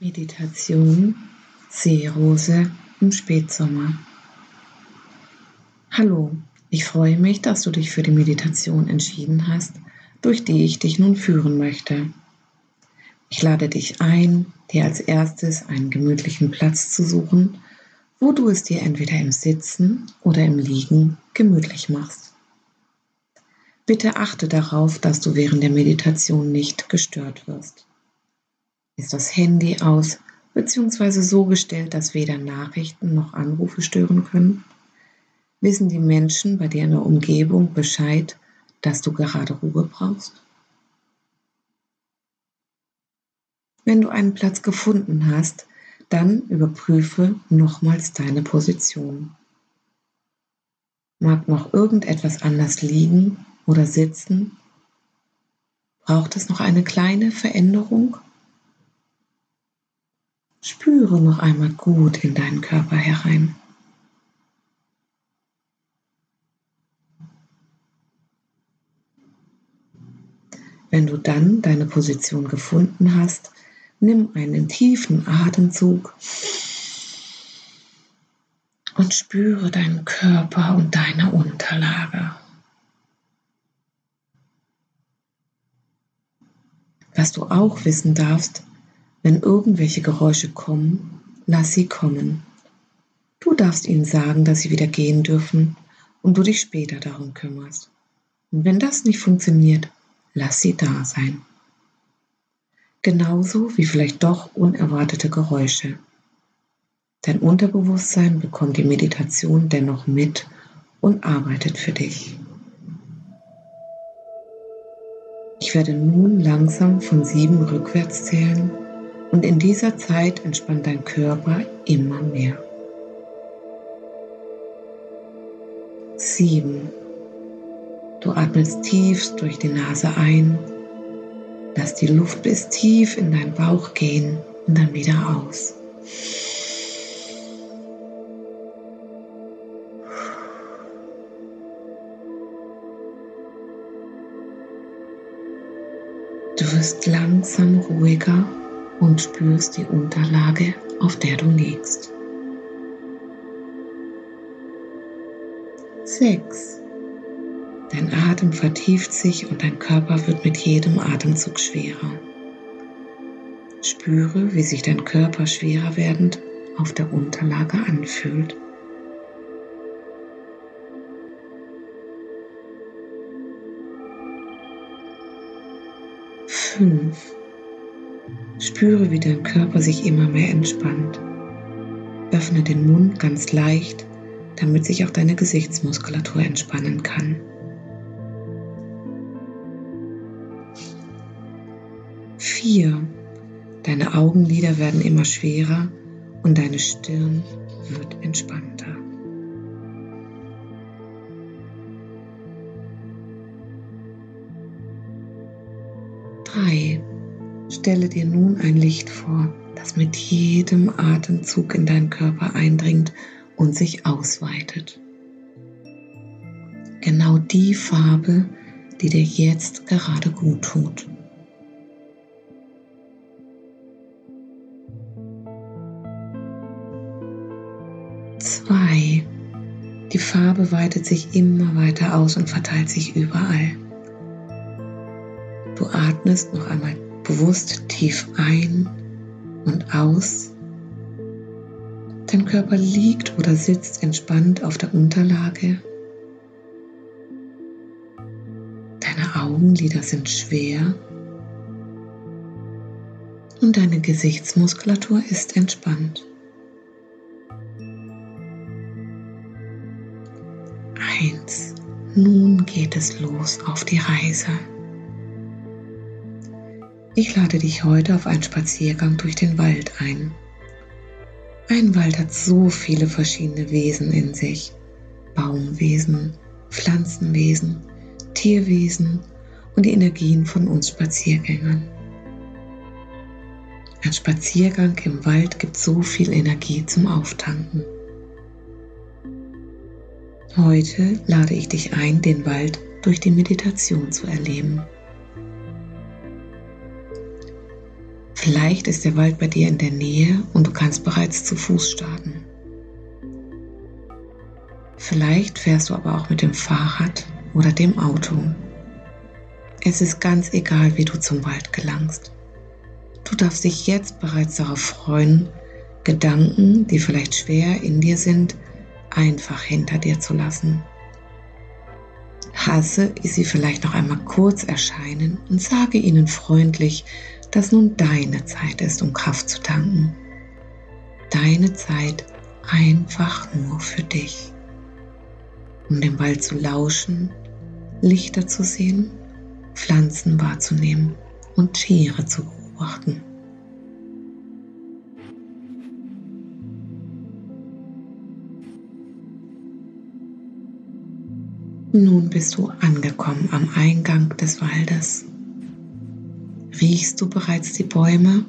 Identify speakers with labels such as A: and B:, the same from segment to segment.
A: Meditation Seerose im Spätsommer. Hallo, ich freue mich, dass du dich für die Meditation entschieden hast, durch die ich dich nun führen möchte. Ich lade dich ein, dir als erstes einen gemütlichen Platz zu suchen, wo du es dir entweder im Sitzen oder im Liegen gemütlich machst. Bitte achte darauf, dass du während der Meditation nicht gestört wirst ist das Handy aus bzw. so gestellt, dass weder Nachrichten noch Anrufe stören können? Wissen die Menschen bei dir in der Umgebung Bescheid, dass du gerade Ruhe brauchst? Wenn du einen Platz gefunden hast, dann überprüfe nochmals deine Position. Mag noch irgendetwas anders liegen oder sitzen? Braucht es noch eine kleine Veränderung? Spüre noch einmal gut in deinen Körper herein. Wenn du dann deine Position gefunden hast, nimm einen tiefen Atemzug und spüre deinen Körper und deine Unterlage. Was du auch wissen darfst, wenn irgendwelche Geräusche kommen, lass sie kommen. Du darfst ihnen sagen, dass sie wieder gehen dürfen und du dich später darum kümmerst. Und wenn das nicht funktioniert, lass sie da sein. Genauso wie vielleicht doch unerwartete Geräusche. Dein Unterbewusstsein bekommt die Meditation dennoch mit und arbeitet für dich. Ich werde nun langsam von sieben rückwärts zählen und in dieser Zeit entspannt dein Körper immer mehr. Sieben. Du atmest tief durch die Nase ein. Lass die Luft bis tief in deinen Bauch gehen und dann wieder aus. Du wirst langsam ruhiger und spürst die Unterlage, auf der du liegst. 6. Dein Atem vertieft sich und dein Körper wird mit jedem Atemzug schwerer. Spüre, wie sich dein Körper schwerer werdend auf der Unterlage anfühlt. Fünf. Spüre, wie dein Körper sich immer mehr entspannt. Öffne den Mund ganz leicht, damit sich auch deine Gesichtsmuskulatur entspannen kann. Vier. Deine Augenlider werden immer schwerer und deine Stirn wird entspannter. Drei. Stelle dir nun ein Licht vor, das mit jedem Atemzug in deinen Körper eindringt und sich ausweitet. Genau die Farbe, die dir jetzt gerade gut tut. Zwei. Die Farbe weitet sich immer weiter aus und verteilt sich überall. Du atmest noch einmal bewusst tief ein und aus. Dein Körper liegt oder sitzt entspannt auf der Unterlage. Deine Augenlider sind schwer und deine Gesichtsmuskulatur ist entspannt. Eins. Nun geht es los auf die Reise. Ich lade dich heute auf einen Spaziergang durch den Wald ein. Ein Wald hat so viele verschiedene Wesen in sich. Baumwesen, Pflanzenwesen, Tierwesen und die Energien von uns Spaziergängern. Ein Spaziergang im Wald gibt so viel Energie zum Auftanken. Heute lade ich dich ein, den Wald durch die Meditation zu erleben. Vielleicht ist der Wald bei dir in der Nähe und du kannst bereits zu Fuß starten. Vielleicht fährst du aber auch mit dem Fahrrad oder dem Auto. Es ist ganz egal, wie du zum Wald gelangst. Du darfst dich jetzt bereits darauf freuen, Gedanken, die vielleicht schwer in dir sind, einfach hinter dir zu lassen. Hasse sie vielleicht noch einmal kurz erscheinen und sage ihnen freundlich, dass nun deine Zeit ist, um Kraft zu tanken. Deine Zeit einfach nur für dich. Um dem Wald zu lauschen, Lichter zu sehen, Pflanzen wahrzunehmen und Tiere zu beobachten. Nun bist du angekommen am Eingang des Waldes. Riechst du bereits die Bäume?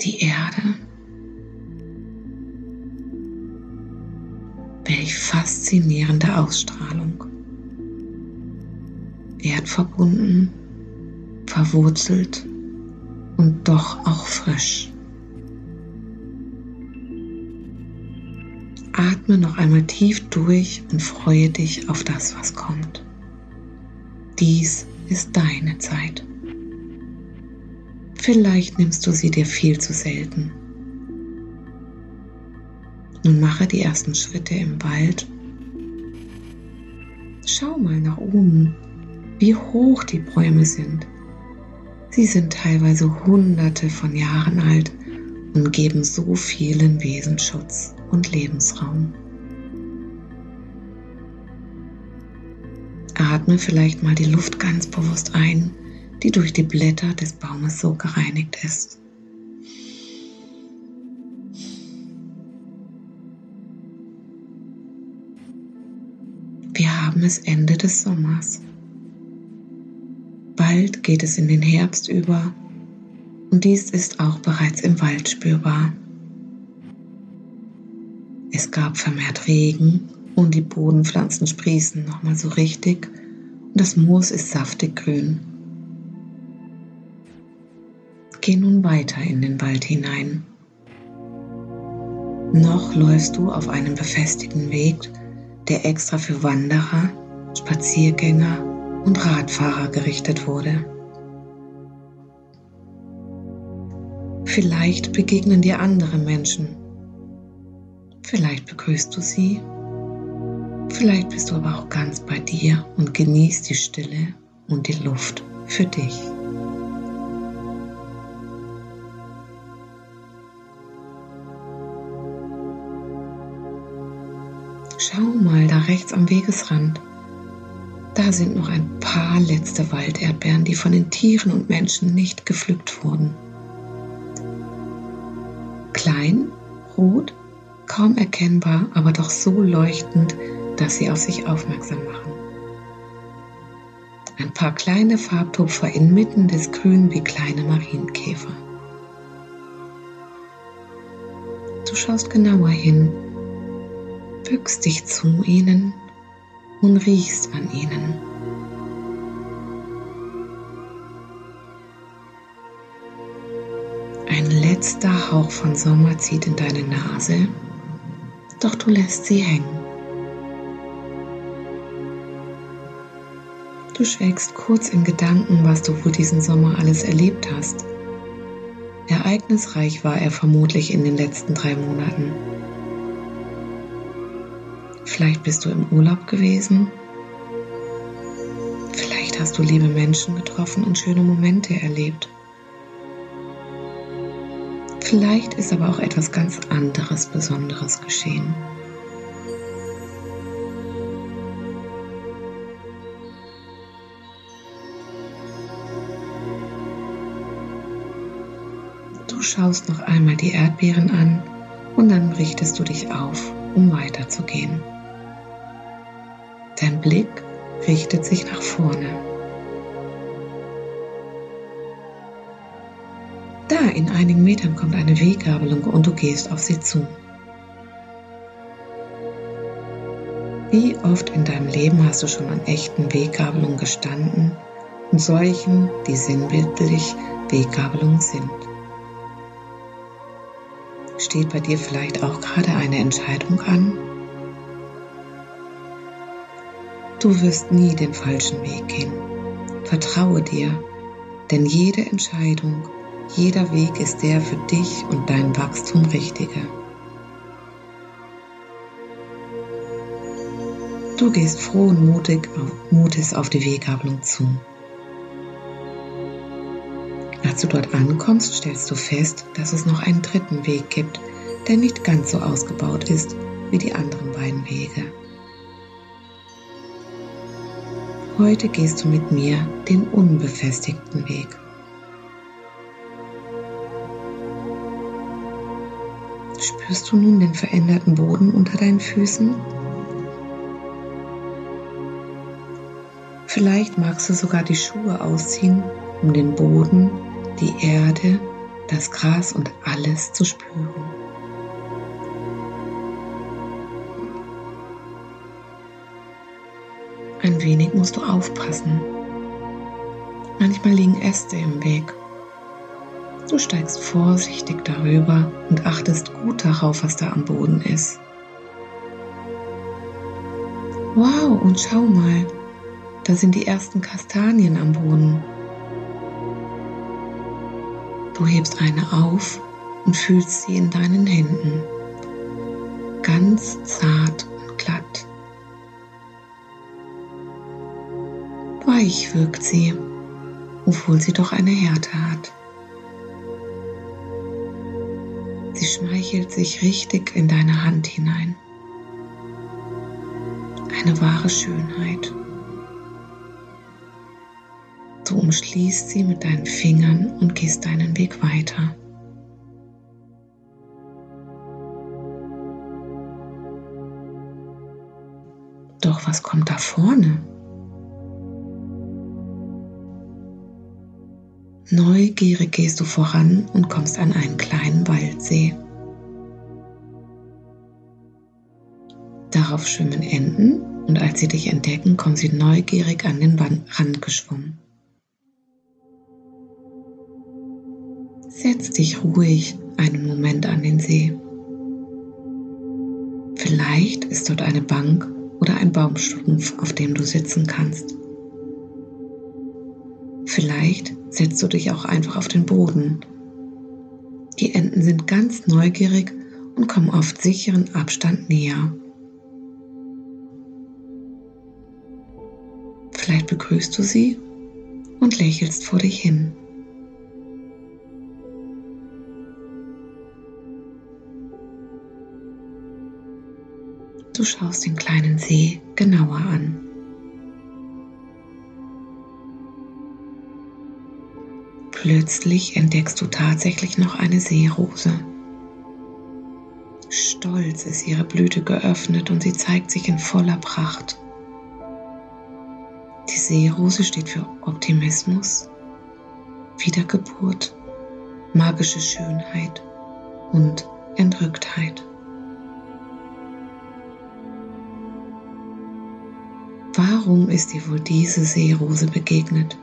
A: Die Erde? Welch faszinierende Ausstrahlung. Erdverbunden, verwurzelt und doch auch frisch. Atme noch einmal tief durch und freue dich auf das, was kommt. Dies ist deine Zeit. Vielleicht nimmst du sie dir viel zu selten. Nun mache die ersten Schritte im Wald. Schau mal nach oben, wie hoch die Bäume sind. Sie sind teilweise hunderte von Jahren alt und geben so vielen Wesen Schutz und Lebensraum. Atme vielleicht mal die Luft ganz bewusst ein, die durch die Blätter des Baumes so gereinigt ist. Wir haben es Ende des Sommers. Bald geht es in den Herbst über und dies ist auch bereits im Wald spürbar. Es gab vermehrt Regen und die Bodenpflanzen sprießen nochmal so richtig das Moos ist saftig grün. Geh nun weiter in den Wald hinein. Noch läufst du auf einem befestigten Weg, der extra für Wanderer, Spaziergänger und Radfahrer gerichtet wurde. Vielleicht begegnen dir andere Menschen. Vielleicht begrüßt du sie Vielleicht bist du aber auch ganz bei dir und genießt die Stille und die Luft für dich. Schau mal da rechts am Wegesrand. Da sind noch ein paar letzte Walderdbeeren, die von den Tieren und Menschen nicht gepflückt wurden. Klein, rot, kaum erkennbar, aber doch so leuchtend, dass sie auf sich aufmerksam machen. Ein paar kleine Farbtupfer inmitten des Grün wie kleine Marienkäfer. Du schaust genauer hin, bückst dich zu ihnen und riechst an ihnen. Ein letzter Hauch von Sommer zieht in deine Nase, doch du lässt sie hängen. Du schwelgst kurz in Gedanken, was du wohl diesen Sommer alles erlebt hast. Ereignisreich war er vermutlich in den letzten drei Monaten. Vielleicht bist du im Urlaub gewesen. Vielleicht hast du liebe Menschen getroffen und schöne Momente erlebt. Vielleicht ist aber auch etwas ganz anderes Besonderes geschehen. Schaust noch einmal die Erdbeeren an und dann richtest du dich auf, um weiterzugehen. Dein Blick richtet sich nach vorne. Da in einigen Metern kommt eine Weggabelung und du gehst auf sie zu. Wie oft in deinem Leben hast du schon an echten Weggabelungen gestanden und solchen, die sinnbildlich Weggabelung sind. Steht bei dir vielleicht auch gerade eine Entscheidung an? Du wirst nie den falschen Weg gehen. Vertraue dir, denn jede Entscheidung, jeder Weg ist der für dich und dein Wachstum richtige. Du gehst froh und mutig, Mutes auf die Weggabelung zu. Als du dort ankommst, stellst du fest, dass es noch einen dritten Weg gibt, der nicht ganz so ausgebaut ist wie die anderen beiden Wege. Heute gehst du mit mir den unbefestigten Weg. Spürst du nun den veränderten Boden unter deinen Füßen? Vielleicht magst du sogar die Schuhe ausziehen, um den Boden, die Erde, das Gras und alles zu spüren. Ein wenig musst du aufpassen. Manchmal liegen Äste im Weg. Du steigst vorsichtig darüber und achtest gut darauf, was da am Boden ist. Wow, und schau mal, da sind die ersten Kastanien am Boden. Du hebst eine auf und fühlst sie in deinen Händen. Ganz zart und glatt. Weich wirkt sie, obwohl sie doch eine Härte hat. Sie schmeichelt sich richtig in deine Hand hinein. Eine wahre Schönheit. Du umschließt sie mit deinen Fingern und gehst deinen Weg weiter. Doch was kommt da vorne? Neugierig gehst du voran und kommst an einen kleinen Waldsee. Darauf schwimmen Enten und als sie dich entdecken, kommen sie neugierig an den Rand geschwommen. Setz dich ruhig einen Moment an den See. Vielleicht ist dort eine Bank oder ein Baumstumpf, auf dem du sitzen kannst. Vielleicht setzt du dich auch einfach auf den Boden. Die Enten sind ganz neugierig und kommen auf sicheren Abstand näher. Vielleicht begrüßt du sie und lächelst vor dich hin. Du schaust den kleinen See genauer an. Plötzlich entdeckst du tatsächlich noch eine Seerose. Stolz ist ihre Blüte geöffnet und sie zeigt sich in voller Pracht. Die Seerose steht für Optimismus, Wiedergeburt, magische Schönheit und Entrücktheit. Warum ist dir wohl diese Seerose begegnet?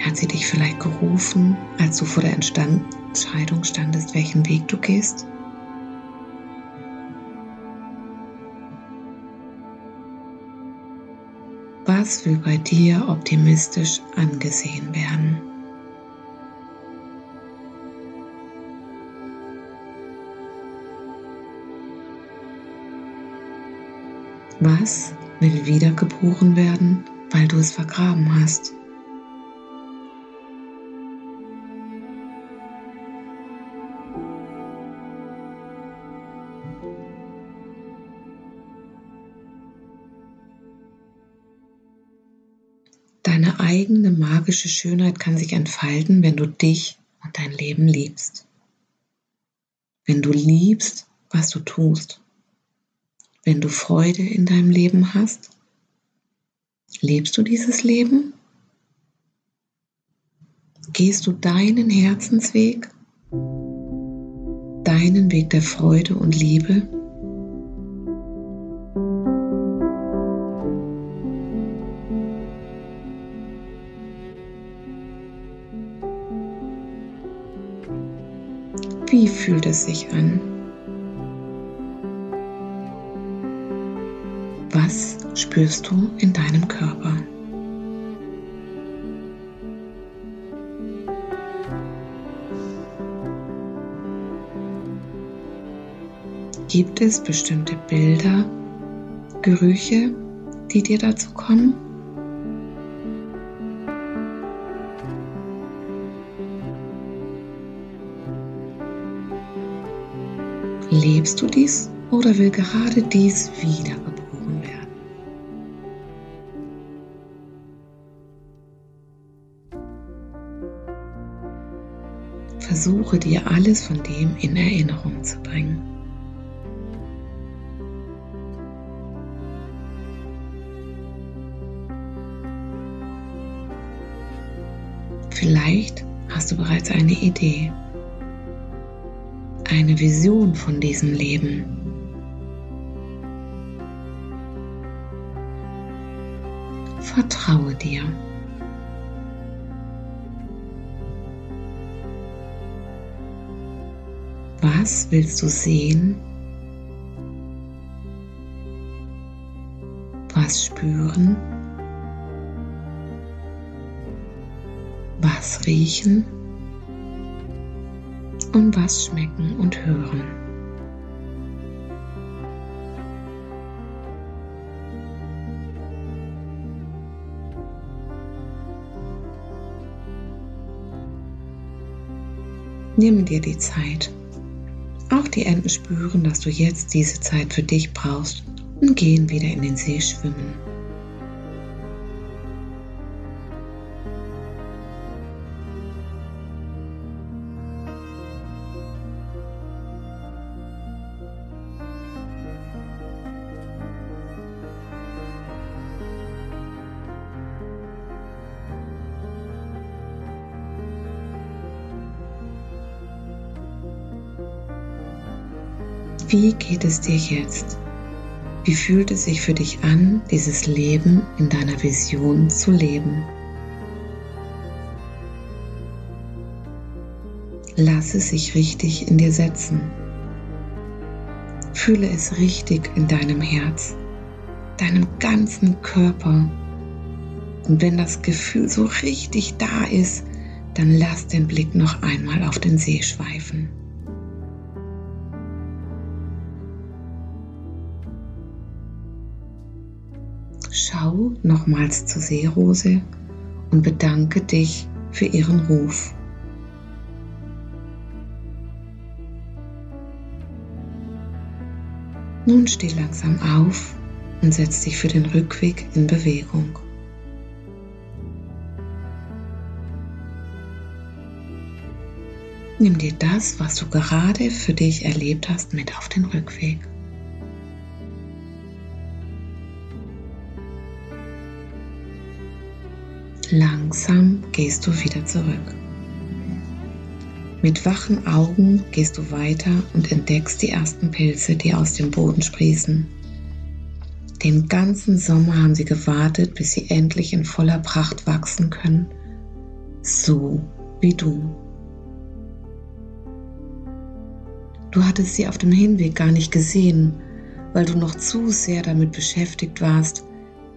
A: Hat sie dich vielleicht gerufen, als du vor der Entscheidung standest, welchen Weg du gehst? Was will bei dir optimistisch angesehen werden? Was will wiedergeboren werden, weil du es vergraben hast? Deine eigene magische Schönheit kann sich entfalten, wenn du dich und dein Leben liebst. Wenn du liebst, was du tust wenn du Freude in deinem Leben hast, lebst du dieses Leben? Gehst du deinen Herzensweg? Deinen Weg der Freude und Liebe? Wie fühlt es sich an? Spürst du in deinem Körper? Gibt es bestimmte Bilder, Gerüche, die dir dazu kommen? Lebst du dies oder will gerade dies wiedergeboren Versuche dir alles von dem in Erinnerung zu bringen. Vielleicht hast du bereits eine Idee, eine Vision von diesem Leben. Vertraue dir. Was willst du sehen? Was spüren? Was riechen? und was schmecken und hören. Nimm dir die Zeit. Auch die Enten spüren, dass du jetzt diese Zeit für dich brauchst und gehen wieder in den See schwimmen. Wie geht es dir jetzt? Wie fühlt es sich für dich an, dieses Leben in deiner Vision zu leben? Lass es sich richtig in dir setzen. Fühle es richtig in deinem Herz, deinem ganzen Körper. Und wenn das Gefühl so richtig da ist, dann lass den Blick noch einmal auf den See schweifen. Schau nochmals zur Seerose und bedanke dich für ihren Ruf. Nun steh langsam auf und setz dich für den Rückweg in Bewegung. Nimm dir das, was du gerade für dich erlebt hast, mit auf den Rückweg. Langsam gehst du wieder zurück. Mit wachen Augen gehst du weiter und entdeckst die ersten Pilze, die aus dem Boden sprießen. Den ganzen Sommer haben sie gewartet, bis sie endlich in voller Pracht wachsen können, so wie du. Du hattest sie auf dem Hinweg gar nicht gesehen, weil du noch zu sehr damit beschäftigt warst,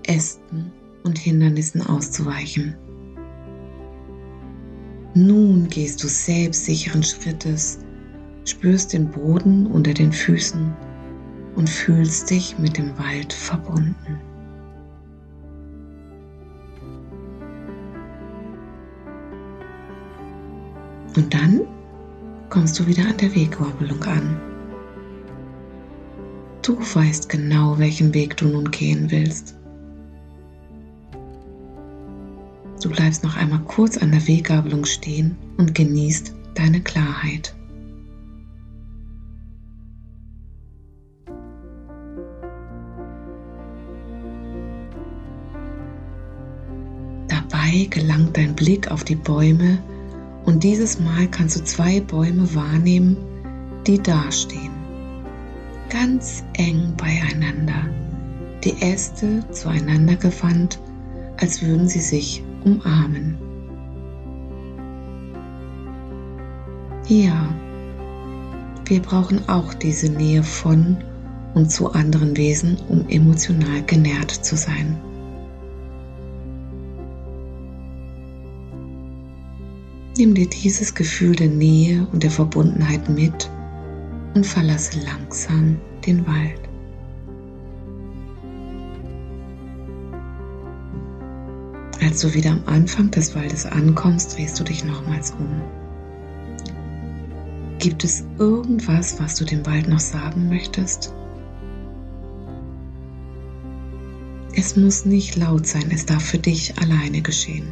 A: Ästen und Hindernissen auszuweichen. Nun gehst du selbstsicheren Schrittes, spürst den Boden unter den Füßen und fühlst dich mit dem Wald verbunden. Und dann kommst du wieder an der Wegwabelung an. Du weißt genau, welchen Weg du nun gehen willst. Bleibst noch einmal kurz an der Weggabelung stehen und genießt deine Klarheit. Dabei gelangt dein Blick auf die Bäume und dieses Mal kannst du zwei Bäume wahrnehmen, die dastehen. Ganz eng beieinander, die Äste zueinander gewandt, als würden sie sich umarmen. Ja, Wir brauchen auch diese Nähe von und zu anderen Wesen, um emotional genährt zu sein. Nimm dir dieses Gefühl der Nähe und der Verbundenheit mit und verlasse langsam den Wald. Als du wieder am Anfang des Waldes ankommst, drehst du dich nochmals um. Gibt es irgendwas, was du dem Wald noch sagen möchtest? Es muss nicht laut sein, es darf für dich alleine geschehen.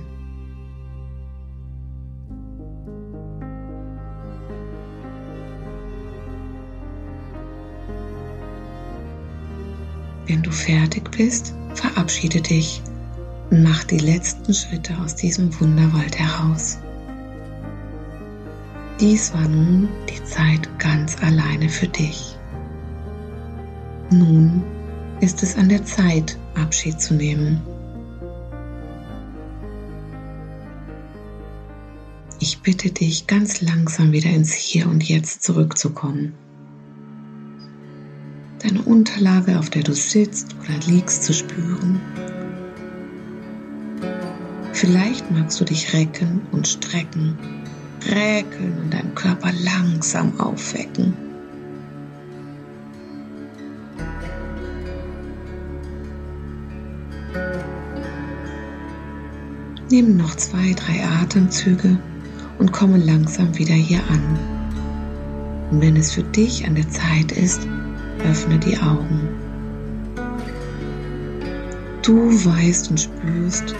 A: Wenn du fertig bist, verabschiede dich und mach die letzten Schritte aus diesem Wunderwald heraus. Dies war nun die Zeit ganz alleine für dich. Nun ist es an der Zeit, Abschied zu nehmen. Ich bitte dich, ganz langsam wieder ins Hier und Jetzt zurückzukommen. Deine Unterlage, auf der du sitzt oder liegst, zu spüren. Vielleicht magst du dich recken und strecken, räkeln und deinen Körper langsam aufwecken. Nimm noch zwei, drei Atemzüge und komme langsam wieder hier an. Und wenn es für dich an der Zeit ist, öffne die Augen. Du weißt und spürst,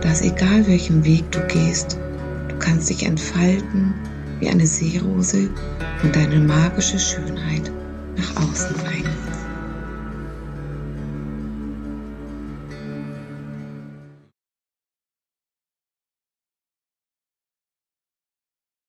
A: dass egal welchen Weg du gehst, du kannst dich entfalten wie eine Seerose und deine magische Schönheit nach außen bringen.